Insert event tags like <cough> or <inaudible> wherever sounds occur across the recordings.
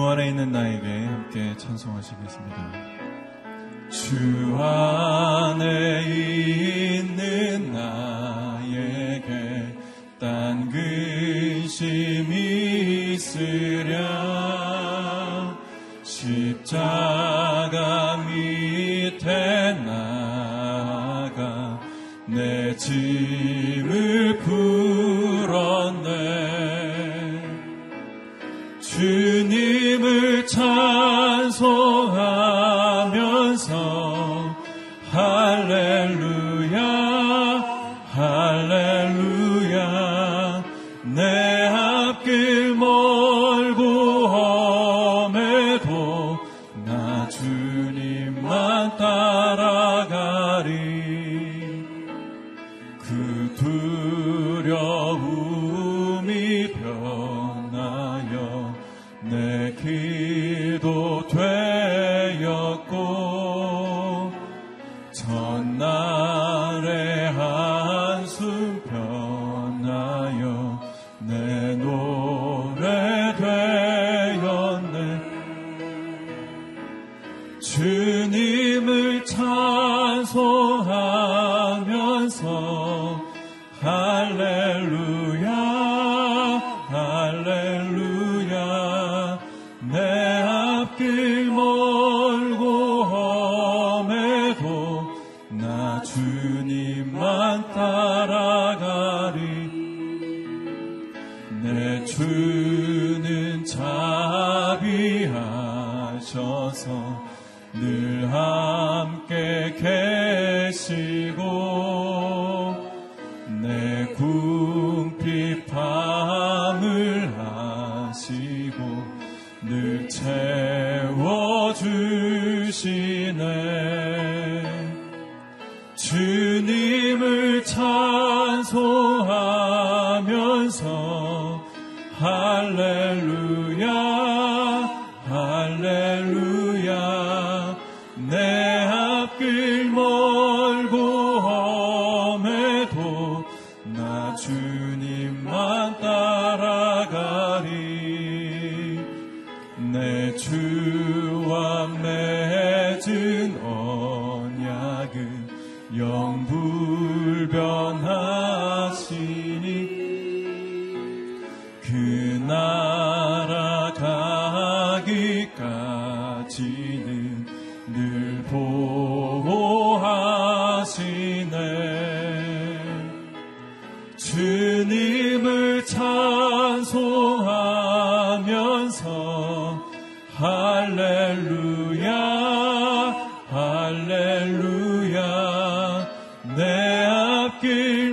주 아래 있는 나에게 함께 찬송하시겠습니다. 주 안에 있는 나에게 딴 근심이 있으랴 십자 두려움. 하시고 늘 채워주시 할렐루야. 내 앞길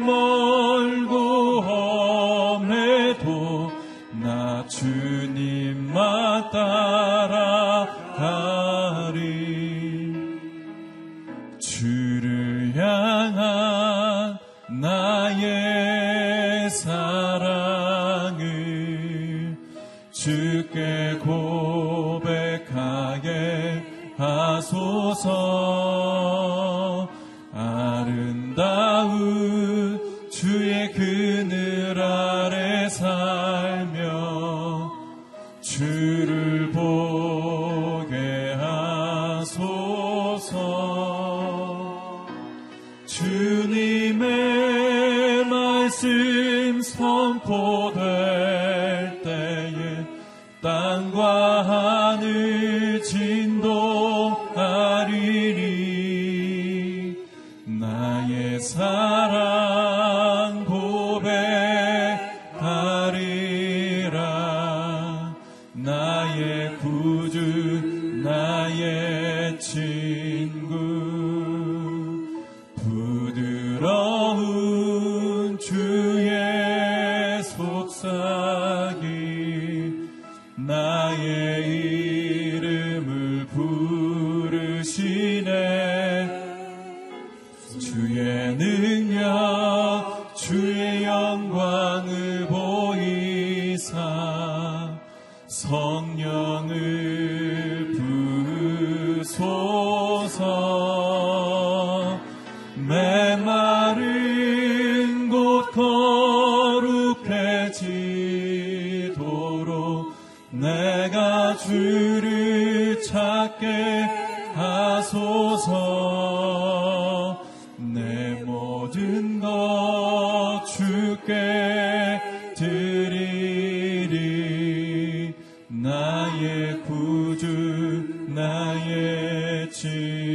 주 나의 친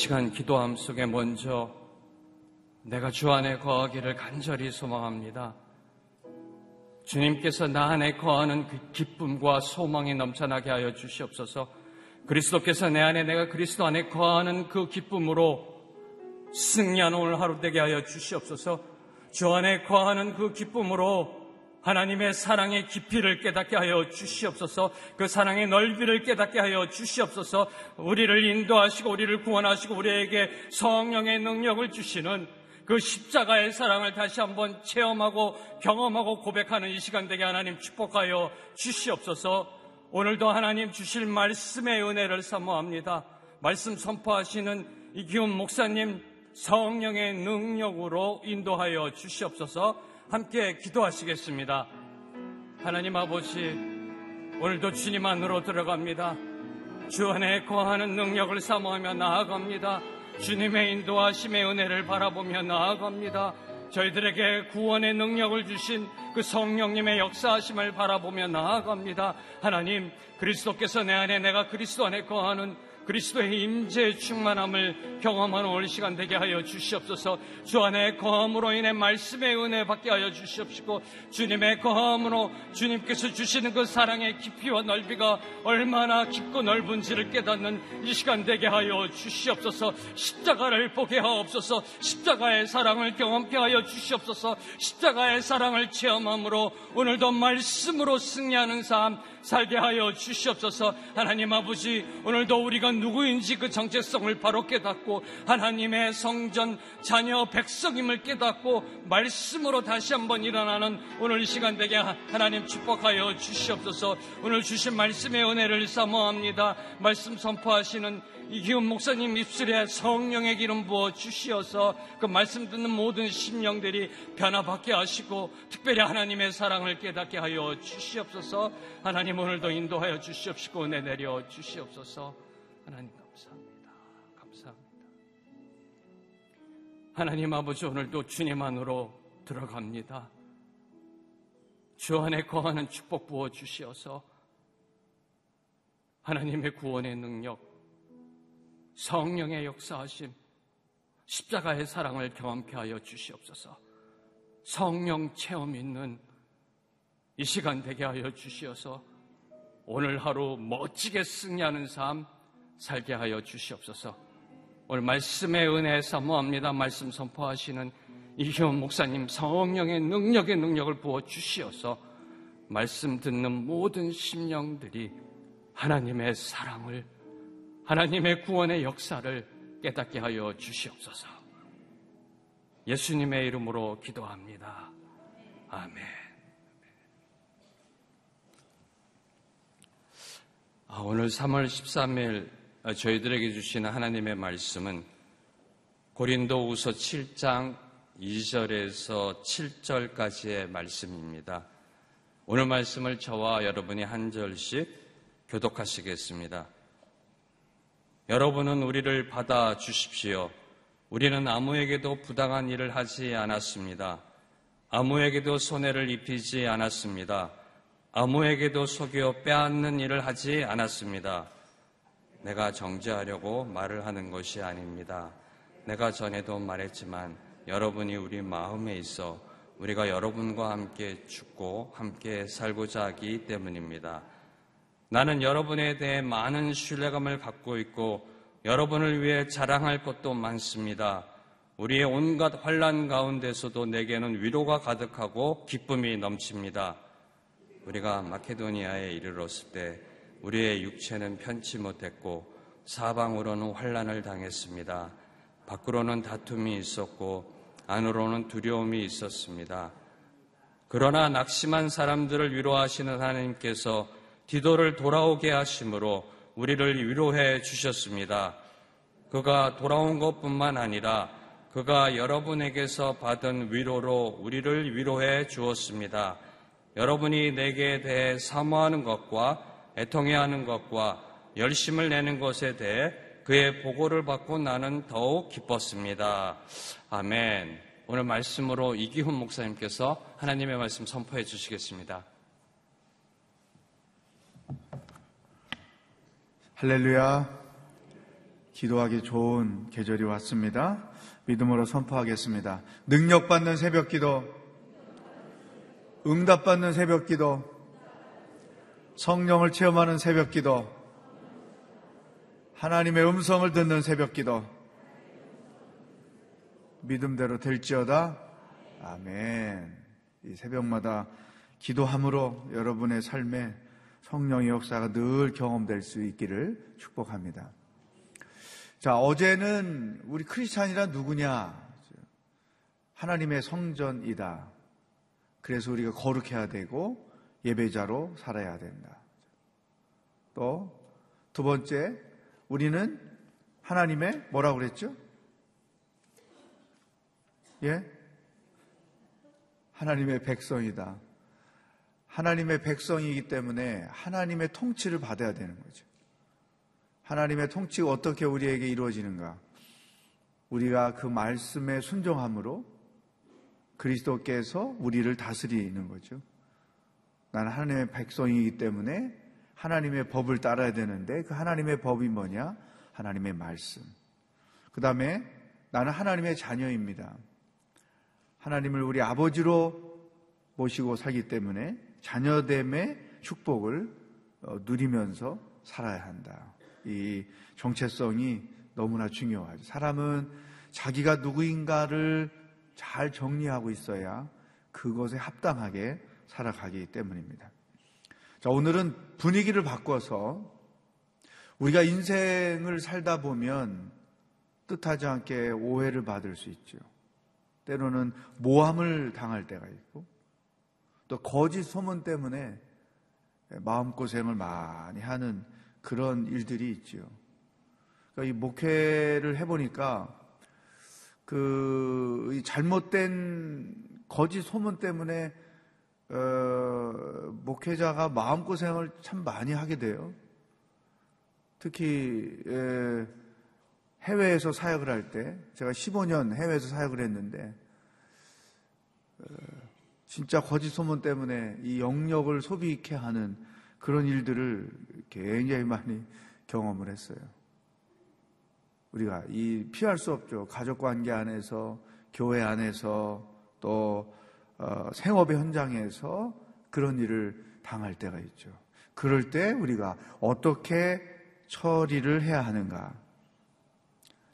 시간 기도함 속에 먼저 내가 주 안에 거하기를 간절히 소망합니다. 주님께서 나 안에 거하는 그 기쁨과 소망이 넘쳐나게 하여 주시옵소서. 그리스도께서 내 안에 내가 그리스도 안에 거하는 그 기쁨으로 승리하는 오늘 하루 되게 하여 주시옵소서. 주 안에 거하는 그 기쁨으로 하나님의 사랑의 깊이를 깨닫게 하여 주시옵소서. 그 사랑의 넓이를 깨닫게 하여 주시옵소서. 우리를 인도하시고 우리를 구원하시고 우리에게 성령의 능력을 주시는 그 십자가의 사랑을 다시 한번 체험하고 경험하고 고백하는 이 시간 되게 하나님 축복하여 주시옵소서. 오늘도 하나님 주실 말씀의 은혜를 사모합니다. 말씀 선포하시는 이기훈 목사님 성령의 능력으로 인도하여 주시옵소서. 함께 기도하시겠습니다. 하나님 아버지, 오늘도 주님 안으로 들어갑니다. 주 안에 거하는 능력을 사모하며 나아갑니다. 주님의 인도하심의 은혜를 바라보며 나아갑니다. 저희들에게 구원의 능력을 주신 그 성령님의 역사하심을 바라보며 나아갑니다. 하나님, 그리스도께서 내 안에 내가 그리스도 안에 거하는 그리스도의 임재의 충만함을 경험하는 오늘 시간 되게 하여 주시옵소서. 주 안에 거함으로 인해 말씀의 은혜 받게 하여 주시옵시고 주님의 거함으로 주님께서 주시는 그 사랑의 깊이와 넓이가 얼마나 깊고 넓은지를 깨닫는 이 시간 되게 하여 주시옵소서. 십자가를 보게 하옵소서. 십자가의 사랑을 경험케 하여 주시옵소서. 십자가의 사랑을 체험함으로 오늘도 말씀으로 승리하는 삶 살게 하여 주시옵소서. 하나님 아버지 오늘도 우리가 누구인지 그 정체성을 바로 깨닫고 하나님의 성전 자녀 백성임을 깨닫고 말씀으로 다시 한번 일어나는 오늘 이 시간 되게 하나님 축복하여 주시옵소서. 오늘 주신 말씀의 은혜를 사모합니다. 말씀 선포하시는 이기훈 목사님 입술에 성령의 기름 부어 주시어서 그 말씀 듣는 모든 심령들이 변화받게 하시고 특별히 하나님의 사랑을 깨닫게 하여 주시옵소서. 하나님 오늘도 인도하여 주시옵시고 은혜 내려 주시옵소서. 하나님 감사합니다. 감사합니다. 하나님 아버지 오늘도 주님 안으로 들어갑니다. 주 안에 거하는 축복 부어 주시어서 하나님의 구원의 능력, 성령의 역사하심, 십자가의 사랑을 경험케 하여 주시옵소서. 성령 체험 있는 이 시간 되게 하여 주시어서 오늘 하루 멋지게 승리하는 삶 살게 하여 주시옵소서. 오늘 말씀의 은혜 사모합니다. 말씀 선포하시는 이효원 목사님 성령의 능력의 능력을 부어 주시어서 말씀 듣는 모든 심령들이 하나님의 사랑을 하나님의 구원의 역사를 깨닫게 하여 주시옵소서. 예수님의 이름으로 기도합니다. 아멘. 오늘 3월 13일 저희들에게 주시는 하나님의 말씀은 고린도 우서 7장 2절에서 7절까지의 말씀입니다. 오늘 말씀을 저와 여러분이 한 절씩 교독하시겠습니다. 여러분은 우리를 받아 주십시오. 우리는 아무에게도 부당한 일을 하지 않았습니다. 아무에게도 손해를 입히지 않았습니다. 아무에게도 속여 빼앗는 일을 하지 않았습니다. 내가 정죄하려고 말을 하는 것이 아닙니다. 내가 전에도 말했지만 여러분이 우리 마음에 있어 우리가 여러분과 함께 죽고 함께 살고자 하기 때문입니다. 나는 여러분에 대해 많은 신뢰감을 갖고 있고 여러분을 위해 자랑할 것도 많습니다. 우리의 온갖 환란 가운데서도 내게는 위로가 가득하고 기쁨이 넘칩니다. 우리가 마케도니아에 이르렀을 때 우리의 육체는 편치 못했고 사방으로는 환란을 당했습니다. 밖으로는 다툼이 있었고 안으로는 두려움이 있었습니다. 그러나 낙심한 사람들을 위로하시는 하나님께서 디도를 돌아오게 하심으로 우리를 위로해 주셨습니다. 그가 돌아온 것뿐만 아니라 그가 여러분에게서 받은 위로로 우리를 위로해 주었습니다. 여러분이 내게 대해 사모하는 것과 애통해야 하는 것과 열심을 내는 것에 대해 그의 보고를 받고 나는 더욱 기뻤습니다. 아멘. 오늘 말씀으로 이기훈 목사님께서 하나님의 말씀 선포해 주시겠습니다. 할렐루야. 기도하기 좋은 계절이 왔습니다. 믿음으로 선포하겠습니다. 능력받는 새벽 기도, 응답받는 새벽 기도, 성령을 체험하는 새벽 기도, 하나님의 음성을 듣는 새벽 기도, 믿음대로 될지어다. 아멘. 이 새벽마다 기도함으로 여러분의 삶에 성령의 역사가 늘 경험될 수 있기를 축복합니다. 자, 어제는 우리 크리스찬이란 누구냐? 하나님의 성전이다. 그래서 우리가 거룩해야 되고 예배자로 살아야 된다. 또 두 번째, 우리는 하나님의 뭐라고 그랬죠? 예? 하나님의 백성이다. 하나님의 백성이기 때문에 하나님의 통치를 받아야 되는 거죠. 하나님의 통치가 어떻게 우리에게 이루어지는가? 우리가 그 말씀에 순종함으로 그리스도께서 우리를 다스리는 거죠. 나는 하나님의 백성이기 때문에 하나님의 법을 따라야 되는데 그 하나님의 법이 뭐냐? 하나님의 말씀. 그 다음에 나는 하나님의 자녀입니다. 하나님을 우리 아버지로 모시고 살기 때문에 자녀됨의 축복을 어, 누리면서 살아야 한다. 이 정체성이 너무나 중요하죠. 사람은 자기가 누구인가를 잘 정리하고 있어야 그것에 합당하게 살아가기 때문입니다. 자, 오늘은 분위기를 바꿔서 우리가 인생을 살다 보면 뜻하지 않게 오해를 받을 수 있죠. 때로는 모함을 당할 때가 있고 또 거짓 소문 때문에 마음고생을 많이 하는 그런 일들이 있지요. 그러니까 이 목회를 해보니까 그 잘못된 거짓 소문 때문에 어, 목회자가 마음고생을 참 많이 하게 돼요. 특히 에, 해외에서 사역을 할 때 제가 15년 해외에서 사역을 했는데 어, 진짜 거짓 소문 때문에 이 영역을 소비케 하는 그런 일들을 굉장히 많이 경험을 했어요. 우리가 이 피할 수 없죠. 가족 관계 안에서, 교회 안에서, 또 어, 생업의 현장에서 그런 일을 당할 때가 있죠. 그럴 때 우리가 어떻게 처리를 해야 하는가?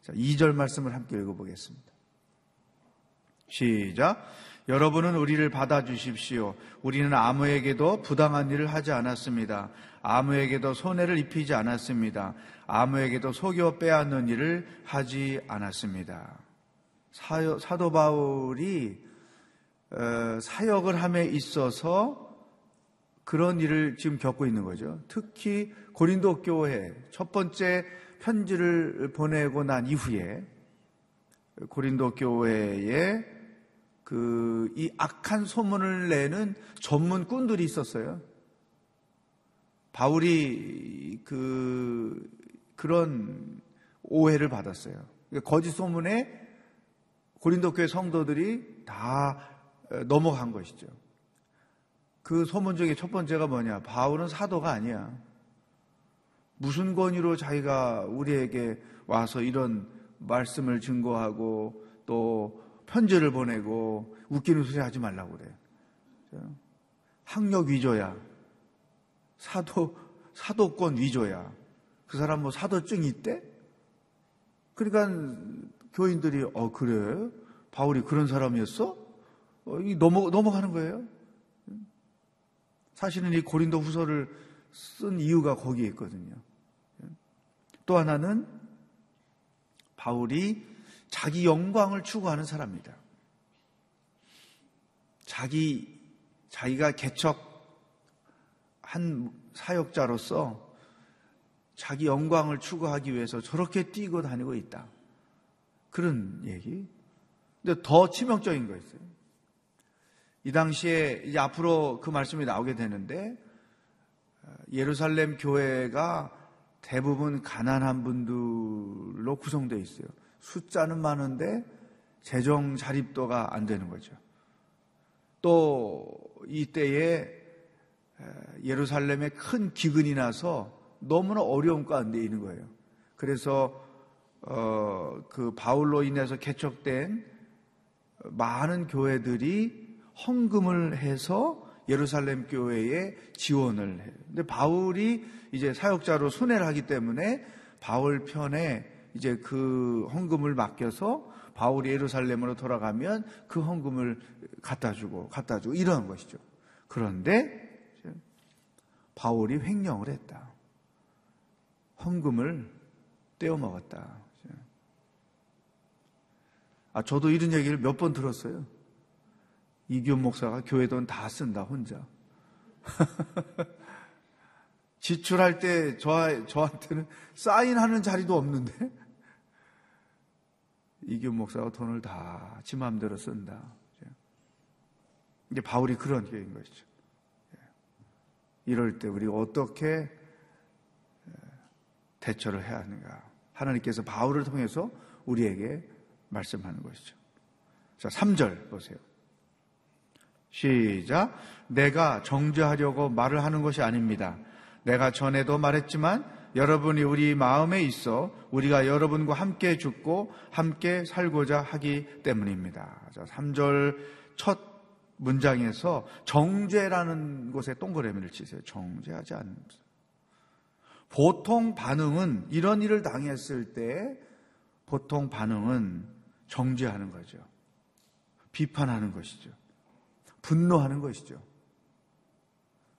자, 2절 말씀을 함께 읽어보겠습니다. 시작. 여러분은 우리를 받아주십시오. 우리는 아무에게도 부당한 일을 하지 않았습니다. 아무에게도 손해를 입히지 않았습니다. 아무에게도 속여 빼앗는 일을 하지 않았습니다. 사도 바울이 어, 사역을 함에 있어서 그런 일을 지금 겪고 있는 거죠. 특히 고린도 교회 첫 번째 편지를 보내고 난 이후에 고린도 교회에 그 이 악한 소문을 내는 전문꾼들이 있었어요. 바울이 그 그런 오해를 받았어요. 그러니까 거짓 소문에 고린도 교회 성도들이 다 넘어간 것이죠. 그 소문 중에 첫 번째가 뭐냐? 바울은 사도가 아니야. 무슨 권위로 자기가 우리에게 와서 이런 말씀을 증거하고 또 편지를 보내고 웃기는 소리 하지 말라고 그래. 학력 위조야. 사도, 사도권 위조야. 그 사람 뭐 사도증이 있대? 그러니까 교인들이, 어, 그래? 바울이 그런 사람이었어? 어, 넘어, 넘어가는 거예요. 사실은 이 고린도 후서를 쓴 이유가 거기에 있거든요. 또 하나는 바울이 자기 영광을 추구하는 사람입니다. 자기, 자기가 개척 한 사역자로서 자기 영광을 추구하기 위해서 저렇게 뛰고 다니고 있다. 그런 얘기. 근데 더 치명적인 거 있어요. 이 당시에 이제 앞으로 그 말씀이 나오게 되는데 예루살렘 교회가 대부분 가난한 분들로 구성되어 있어요. 숫자는 많은데 재정 자립도가 안 되는 거죠. 또 이때에 예루살렘에 큰 기근이 나서 너무나 어려운 가운데 있는 거예요. 그래서 어, 그 바울로 인해서 개척된 많은 교회들이 헌금을 해서 예루살렘 교회에 지원을 해요. 근데 바울이 이제 사역자로 순회를 하기 때문에 바울 편에 이제 그 헌금을 맡겨서 바울이 예루살렘으로 돌아가면 그 헌금을 갖다 주고 갖다 주고 이러한 것이죠. 그런데 바울이 횡령을 했다. 헌금을 떼어 먹었다. 아, 저도 이런 얘기를 몇 번 들었어요. 이기훈 목사가 교회 돈 다 쓴다, 혼자. <laughs> 지출할 때 저, 저한테는 사인하는 자리도 없는데, 이기훈 목사가 돈을 다 지 마음대로 쓴다. 이제 바울이 그런 교인 것이죠. 이럴 때 우리가 어떻게 대처를 해야 하는가. 하나님께서 바울을 통해서 우리에게 말씀하는 것이죠. 자, 3절 보세요. 시작. 내가 정죄하려고 말을 하는 것이 아닙니다. 내가 전에도 말했지만 여러분이 우리 마음에 있어 우리가 여러분과 함께 죽고 함께 살고자 하기 때문입니다. 자, 3절 첫 문장에서 정죄라는 곳에 동그라미를 치세요. 정죄하지 않는 것. 보통 반응은 이런 일을 당했을 때 보통 반응은 정죄하는 거죠. 비판하는 것이죠. 분노하는 것이죠.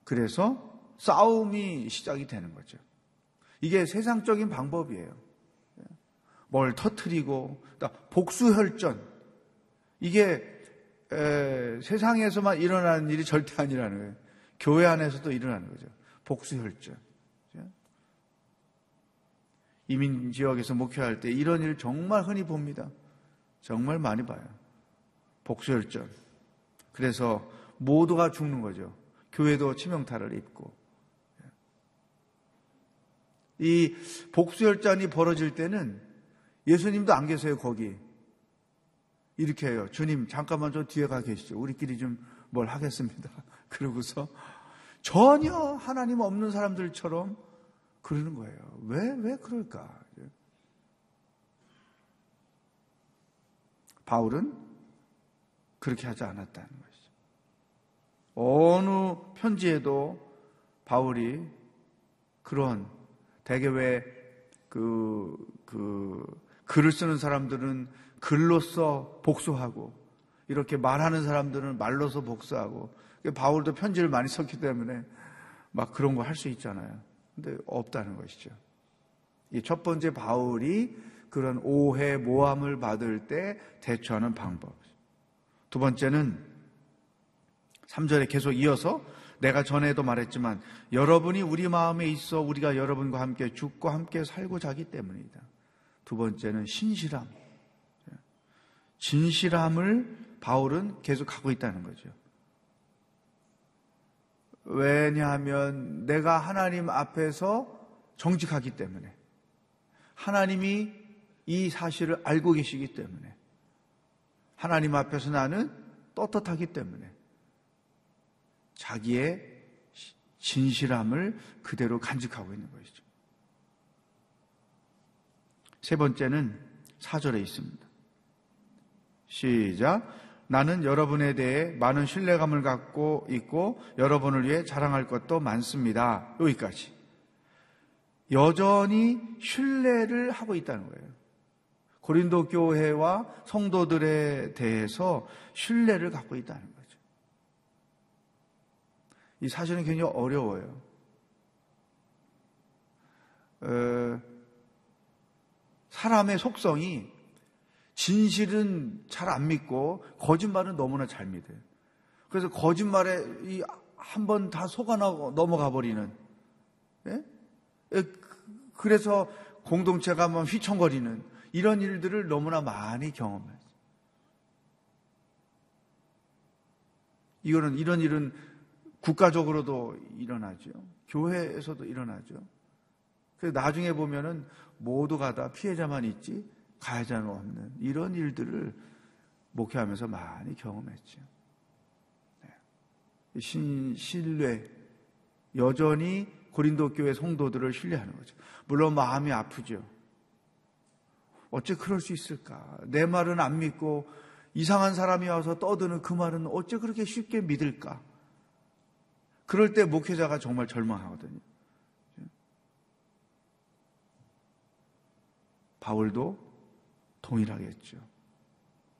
그래서 싸움이 시작이 되는 거죠. 이게 세상적인 방법이에요. 뭘 터트리고 복수혈전 이게 에, 세상에서만 일어나는 일이 절대 아니라는 거예요. 교회 안에서도 일어나는 거죠. 복수혈전. 이민 지역에서 목회할 때 이런 일 정말 흔히 봅니다. 정말 많이 봐요. 복수혈전. 그래서 모두가 죽는 거죠. 교회도 치명타를 입고. 이 복수혈전이 벌어질 때는 예수님도 안 계세요, 거기. 이렇게 해요. 주님, 잠깐만 좀 뒤에 가 계시죠. 우리끼리 좀 뭘 하겠습니다. <laughs> 그러고서 전혀 하나님 없는 사람들처럼 그러는 거예요. 왜, 왜 그럴까? 바울은 그렇게 하지 않았다는 것이죠. 어느 편지에도 바울이 그런 대개 왜그 그 글을 쓰는 사람들은 글로써 복수하고 이렇게 말하는 사람들은 말로써 복수하고 바울도 편지를 많이 썼기 때문에 막 그런 거 할 수 있잖아요. 근데 없다는 것이죠. 이 첫 번째 바울이 그런 오해, 모함을 받을 때 대처하는 방법. 두 번째는 3절에 계속 이어서 내가 전에도 말했지만 여러분이 우리 마음에 있어 우리가 여러분과 함께 죽고 함께 살고자 하기 때문이다. 두 번째는 신실함. 진실함을 바울은 계속 갖고 있다는 거죠. 왜냐하면 내가 하나님 앞에서 정직하기 때문에 하나님이 이 사실을 알고 계시기 때문에 하나님 앞에서 나는 떳떳하기 때문에 자기의 진실함을 그대로 간직하고 있는 것이죠. 세 번째는 사절에 있습니다. 시작. 나는 여러분에 대해 많은 신뢰감을 갖고 있고 여러분을 위해 자랑할 것도 많습니다. 여기까지. 여전히 신뢰를 하고 있다는 거예요. 고린도 교회와 성도들에 대해서 신뢰를 갖고 있다는 거죠. 이 사실은 굉장히 어려워요. 어, 사람의 속성이 진실은 잘 안 믿고 거짓말은 너무나 잘 믿어요. 그래서 거짓말에 한 번 다 속아 넘어가 버리는. 예? 그래서 공동체가 한번 휘청거리는 이런 일들을 너무나 많이 경험해요. 이거는 이런 일은 국가적으로도 일어나죠. 교회에서도 일어나죠. 그래서 나중에 보면은 모두가 다 피해자만 있지 가해자는 없는 이런 일들을 목회하면서 많이 경험했죠. 네. 신, 신뢰, 여전히 고린도 교회 성도들을 신뢰하는 거죠. 물론 마음이 아프죠. 어째 그럴 수 있을까? 내 말은 안 믿고 이상한 사람이 와서 떠드는 그 말은 어째 그렇게 쉽게 믿을까? 그럴 때 목회자가 정말 절망하거든요. 바울도 동일하겠죠.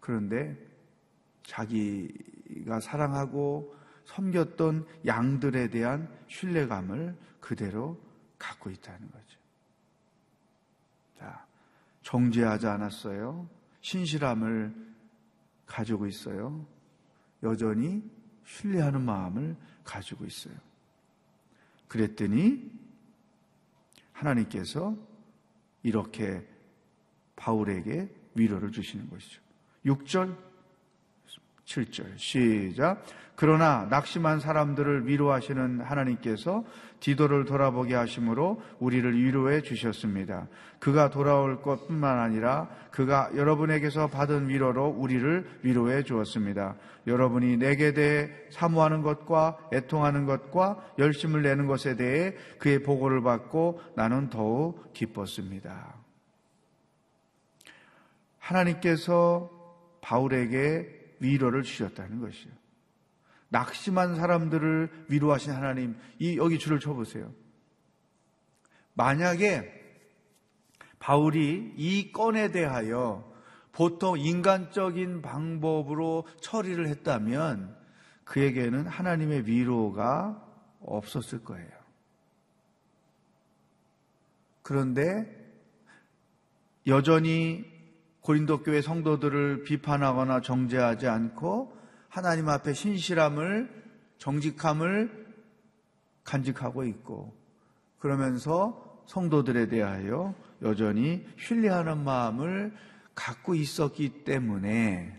그런데 자기가 사랑하고 섬겼던 양들에 대한 신뢰감을 그대로 갖고 있다는 거죠. 자, 정죄하지 않았어요. 신실함을 가지고 있어요. 여전히 신뢰하는 마음을 가지고 있어요. 그랬더니 하나님께서 이렇게 바울에게 위로를 주시는 것이죠. 6절, 7절, 시작. 그러나 낙심한 사람들을 위로하시는 하나님께서 디도를 돌아보게 하심으로 우리를 위로해 주셨습니다. 그가 돌아올 것뿐만 아니라 그가 여러분에게서 받은 위로로 우리를 위로해 주었습니다. 여러분이 내게 대해 사모하는 것과 애통하는 것과 열심을 내는 것에 대해 그의 보고를 받고 나는 더욱 기뻤습니다. 하나님께서 바울에게 위로를 주셨다는 것이요. 낙심한 사람들을 위로하신 하나님, 이 여기 줄을 쳐보세요. 만약에 바울이 이 건에 대하여 보통 인간적인 방법으로 처리를 했다면 그에게는 하나님의 위로가 없었을 거예요. 그런데 여전히 고린도 교회 성도들을 비판하거나 정죄하지 않고 하나님 앞에 신실함을 정직함을 간직하고 있고 그러면서 성도들에 대하여 여전히 신뢰하는 마음을 갖고 있었기 때문에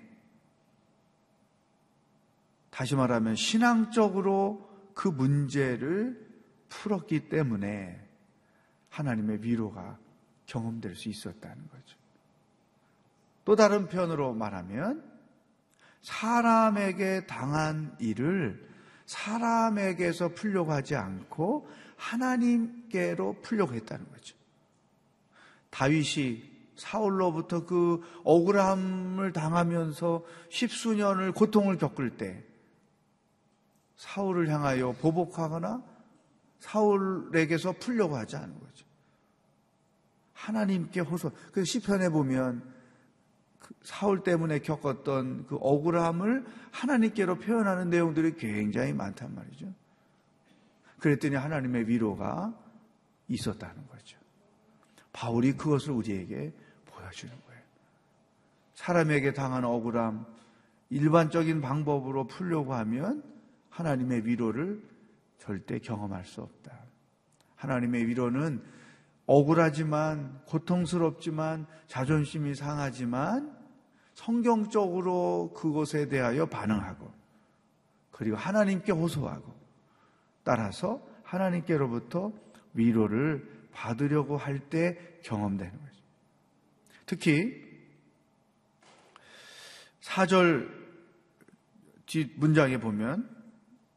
다시 말하면 신앙적으로 그 문제를 풀었기 때문에 하나님의 위로가 경험될 수 있었다는 거죠. 또 다른 편으로 말하면 사람에게 당한 일을 사람에게서 풀려고 하지 않고 하나님께로 풀려고 했다는 거죠. 다윗이 사울로부터 그 억울함을 당하면서 십수년을 고통을 겪을 때 사울을 향하여 보복하거나 사울에게서 풀려고 하지 않은 거죠. 하나님께 호소. 그 시편에 보면 사울 때문에 겪었던 그 억울함을 하나님께로 표현하는 내용들이 굉장히 많단 말이죠. 그랬더니 하나님의 위로가 있었다는 거죠. 바울이 그것을 우리에게 보여주는 거예요. 사람에게 당한 억울함, 일반적인 방법으로 풀려고 하면 하나님의 위로를 절대 경험할 수 없다. 하나님의 위로는 억울하지만 고통스럽지만 자존심이 상하지만 성경적으로 그것에 대하여 반응하고 그리고 하나님께 호소하고 따라서 하나님께로부터 위로를 받으려고 할 때 경험되는 거죠. 특히 4절 뒷 문장에 보면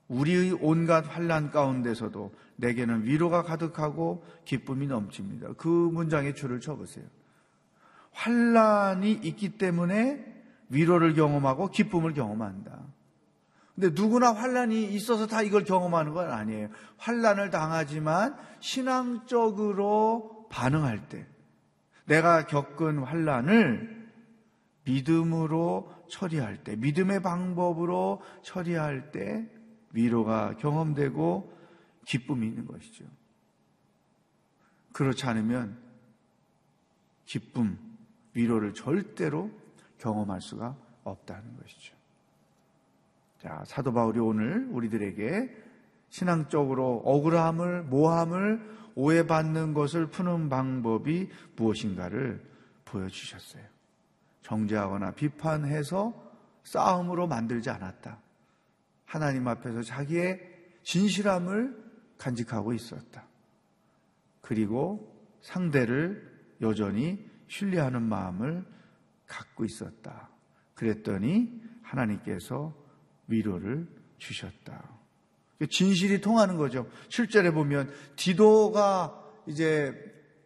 우리의 온갖 환란 가운데서도 내게는 위로가 가득하고 기쁨이 넘칩니다. 그 문장에 줄을 쳐보세요. 환란이 있기 때문에 위로를 경험하고 기쁨을 경험한다. 근데 누구나 환란이 있어서 다 이걸 경험하는 건 아니에요. 환란을 당하지만 신앙적으로 반응할 때 내가 겪은 환란을 믿음으로 처리할 때, 믿음의 방법으로 처리할 때 위로가 경험되고 기쁨이 있는 것이죠. 그렇지 않으면 기쁨, 위로를 절대로 경험할 수가 없다는 것이죠. 자, 사도 바울이 오늘 우리들에게 신앙적으로 억울함을, 모함을 오해받는 것을 푸는 방법이 무엇인가를 보여주셨어요. 정죄하거나 비판해서 싸움으로 만들지 않았다. 하나님 앞에서 자기의 진실함을 간직하고 있었다. 그리고 상대를 여전히 신뢰하는 마음을 갖고 있었다. 그랬더니 하나님께서 위로를 주셨다. 진실이 통하는 거죠. 7절에 보면 디도가 이제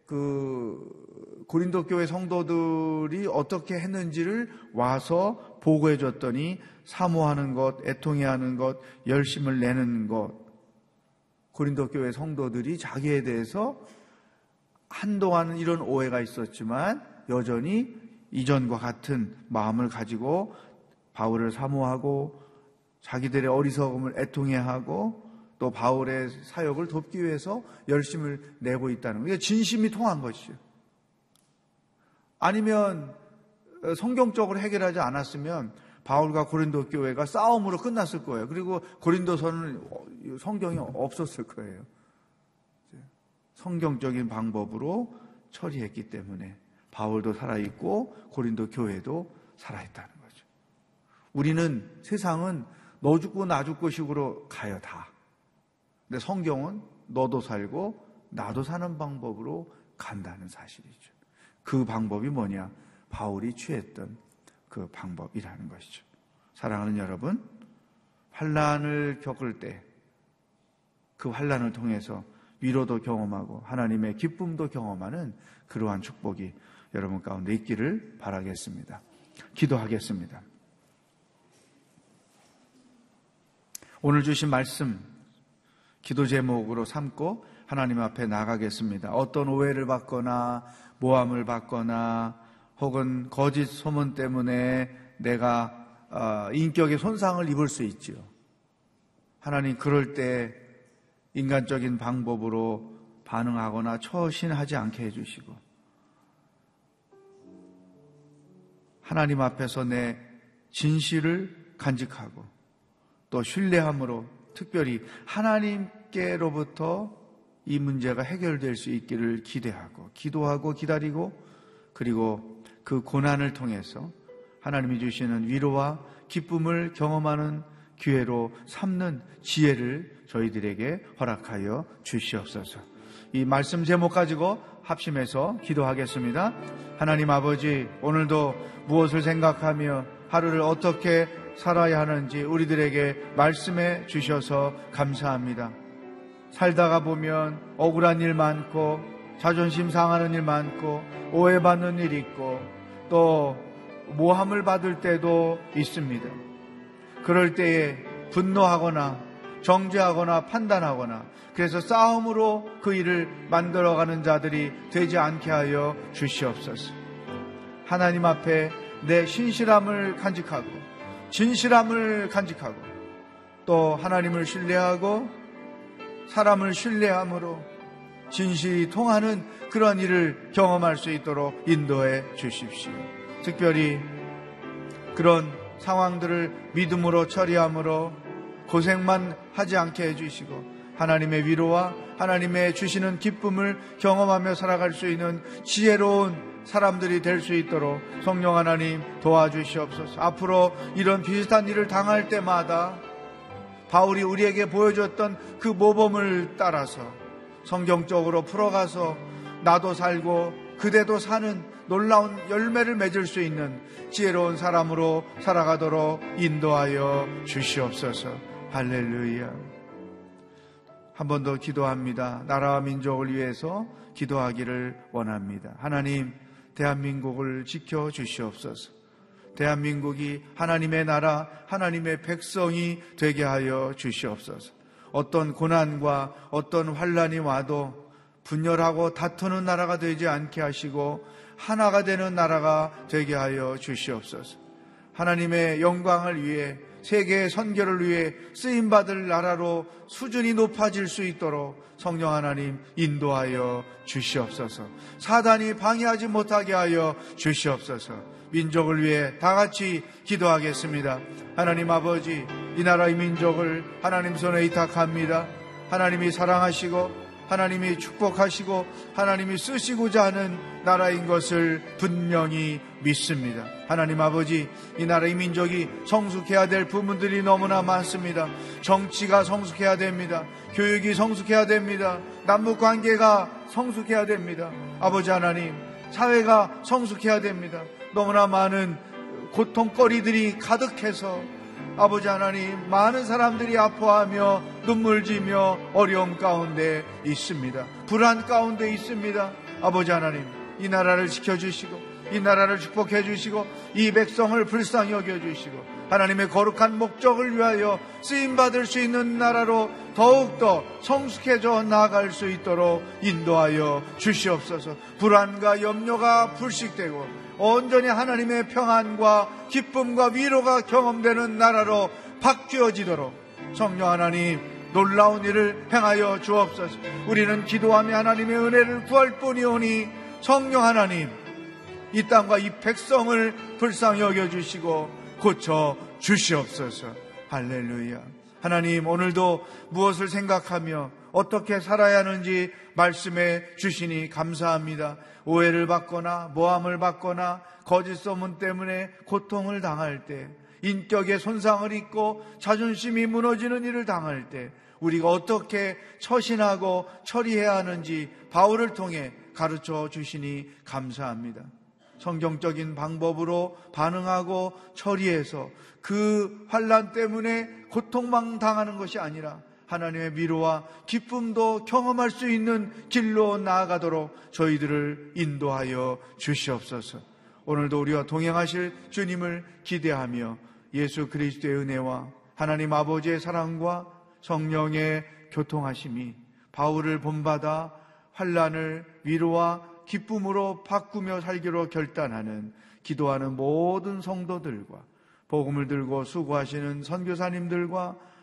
그 고린도 교회 성도들이 어떻게 했는지를 와서 보고해 줬더니 사모하는 것, 애통해하는 것, 열심을 내는 것. 고린도 교회 성도들이 자기에 대해서 한동안은 이런 오해가 있었지만 여전히 이전과 같은 마음을 가지고 바울을 사모하고 자기들의 어리석음을 애통해하고 또 바울의 사역을 돕기 위해서 열심을 내고 있다는 거예요. 진심이 통한 것이죠. 아니면 성경적으로 해결하지 않았으면 바울과 고린도 교회가 싸움으로 끝났을 거예요. 그리고 고린도서는 성경이 없었을 거예요. 성경적인 방법으로 처리했기 때문에 바울도 살아있고 고린도 교회도 살아있다는 거죠. 우리는 세상은 너 죽고 나 죽고 식으로 가요, 다. 근데 성경은 너도 살고 나도 사는 방법으로 간다는 사실이죠. 그 방법이 뭐냐? 바울이 취했던 그 방법이라는 것이죠. 사랑하는 여러분, 환란을 겪을 때 그 환란을 통해서 위로도 경험하고 하나님의 기쁨도 경험하는 그러한 축복이 여러분 가운데 있기를 바라겠습니다. 기도하겠습니다. 오늘 주신 말씀 기도 제목으로 삼고 하나님 앞에 나가겠습니다. 어떤 오해를 받거나 모함을 받거나 혹은 거짓 소문 때문에 내가 어, 인격의 손상을 입을 수 있지요. 하나님 그럴 때 인간적인 방법으로 반응하거나 처신하지 않게 해주시고 하나님 앞에서 내 진실을 간직하고 또 신뢰함으로 특별히 하나님께로부터 이 문제가 해결될 수 있기를 기대하고 기도하고 기다리고 그리고 그 고난을 통해서 하나님이 주시는 위로와 기쁨을 경험하는 기회로 삼는 지혜를 저희들에게 허락하여 주시옵소서. 이 말씀 제목 가지고 합심해서 기도하겠습니다. 하나님 아버지, 오늘도 무엇을 생각하며 하루를 어떻게 살아야 하는지 우리들에게 말씀해 주셔서 감사합니다. 살다가 보면 억울한 일 많고 자존심 상하는 일 많고 오해받는 일 있고 또 모함을 받을 때도 있습니다. 그럴 때에 분노하거나 정죄하거나 판단하거나 그래서 싸움으로 그 일을 만들어가는 자들이 되지 않게 하여 주시옵소서. 하나님 앞에 내 신실함을 간직하고 진실함을 간직하고 또 하나님을 신뢰하고 사람을 신뢰함으로 진실이 통하는 그런 일을 경험할 수 있도록 인도해 주십시오. 특별히 그런 상황들을 믿음으로 처리함으로 고생만 하지 않게 해주시고 하나님의 위로와 하나님의 주시는 기쁨을 경험하며 살아갈 수 있는 지혜로운 사람들이 될 수 있도록 성령 하나님 도와주시옵소서. 앞으로 이런 비슷한 일을 당할 때마다 바울이 우리에게 보여줬던 그 모범을 따라서 성경적으로 풀어가서 나도 살고 그대도 사는 놀라운 열매를 맺을 수 있는 지혜로운 사람으로 살아가도록 인도하여 주시옵소서. 할렐루야. 한 번 더 기도합니다. 나라와 민족을 위해서 기도하기를 원합니다. 하나님, 대한민국을 지켜 주시옵소서. 대한민국이 하나님의 나라, 하나님의 백성이 되게 하여 주시옵소서. 어떤 고난과 어떤 환란이 와도 분열하고 다투는 나라가 되지 않게 하시고 하나가 되는 나라가 되게 하여 주시옵소서. 하나님의 영광을 위해 세계의 선교를 위해 쓰임 받을 나라로 수준이 높아질 수 있도록 성령 하나님 인도하여 주시옵소서. 사단이 방해하지 못하게 하여 주시옵소서. 민족을 위해 다 같이 기도하겠습니다. 하나님 아버지, 이 나라의 민족을 하나님 손에 이탁합니다. 하나님이 사랑하시고 하나님이 축복하시고 하나님이 쓰시고자 하는 나라인 것을 분명히 믿습니다. 하나님 아버지, 이 나라의 민족이 성숙해야 될 부분들이 너무나 많습니다. 정치가 성숙해야 됩니다. 교육이 성숙해야 됩니다. 남북 관계가 성숙해야 됩니다. 아버지 하나님, 사회가 성숙해야 됩니다. 너무나 많은 고통거리들이 가득해서 아버지 하나님, 많은 사람들이 아파하며 눈물 지며 어려움 가운데 있습니다. 불안 가운데 있습니다. 아버지 하나님, 이 나라를 지켜주시고, 이 나라를 축복해 주시고, 이 백성을 불쌍히 여겨 주시고, 하나님의 거룩한 목적을 위하여 쓰임 받을 수 있는 나라로 더욱더 성숙해져 나아갈 수 있도록 인도하여 주시옵소서, 불안과 염려가 불식되고, 온전히 하나님의 평안과 기쁨과 위로가 경험되는 나라로 바뀌어지도록 성령 하나님 놀라운 일을 행하여 주옵소서. 우리는 기도하며 하나님의 은혜를 구할 뿐이오니 성령 하나님 이 땅과 이 백성을 불쌍히 여겨 주시고 고쳐 주시옵소서. 할렐루야. 하나님 오늘도 무엇을 생각하며 어떻게 살아야 하는지 말씀해 주시니 감사합니다. 오해를 받거나 모함을 받거나 거짓 소문 때문에 고통을 당할 때 인격의 손상을 입고 자존심이 무너지는 일을 당할 때 우리가 어떻게 처신하고 처리해야 하는지 바울을 통해 가르쳐 주시니 감사합니다. 성경적인 방법으로 반응하고 처리해서 그 환란 때문에 고통만 당하는 것이 아니라 하나님의 위로와 기쁨도 경험할 수 있는 길로 나아가도록 저희들을 인도하여 주시옵소서. 오늘도 우리와 동행하실 주님을 기대하며 예수 그리스도의 은혜와 하나님 아버지의 사랑과 성령의 교통하심이 바울을 본받아 환란을 위로와 기쁨으로 바꾸며 살기로 결단하는 기도하는 모든 성도들과 복음을 들고 수고하시는 선교사님들과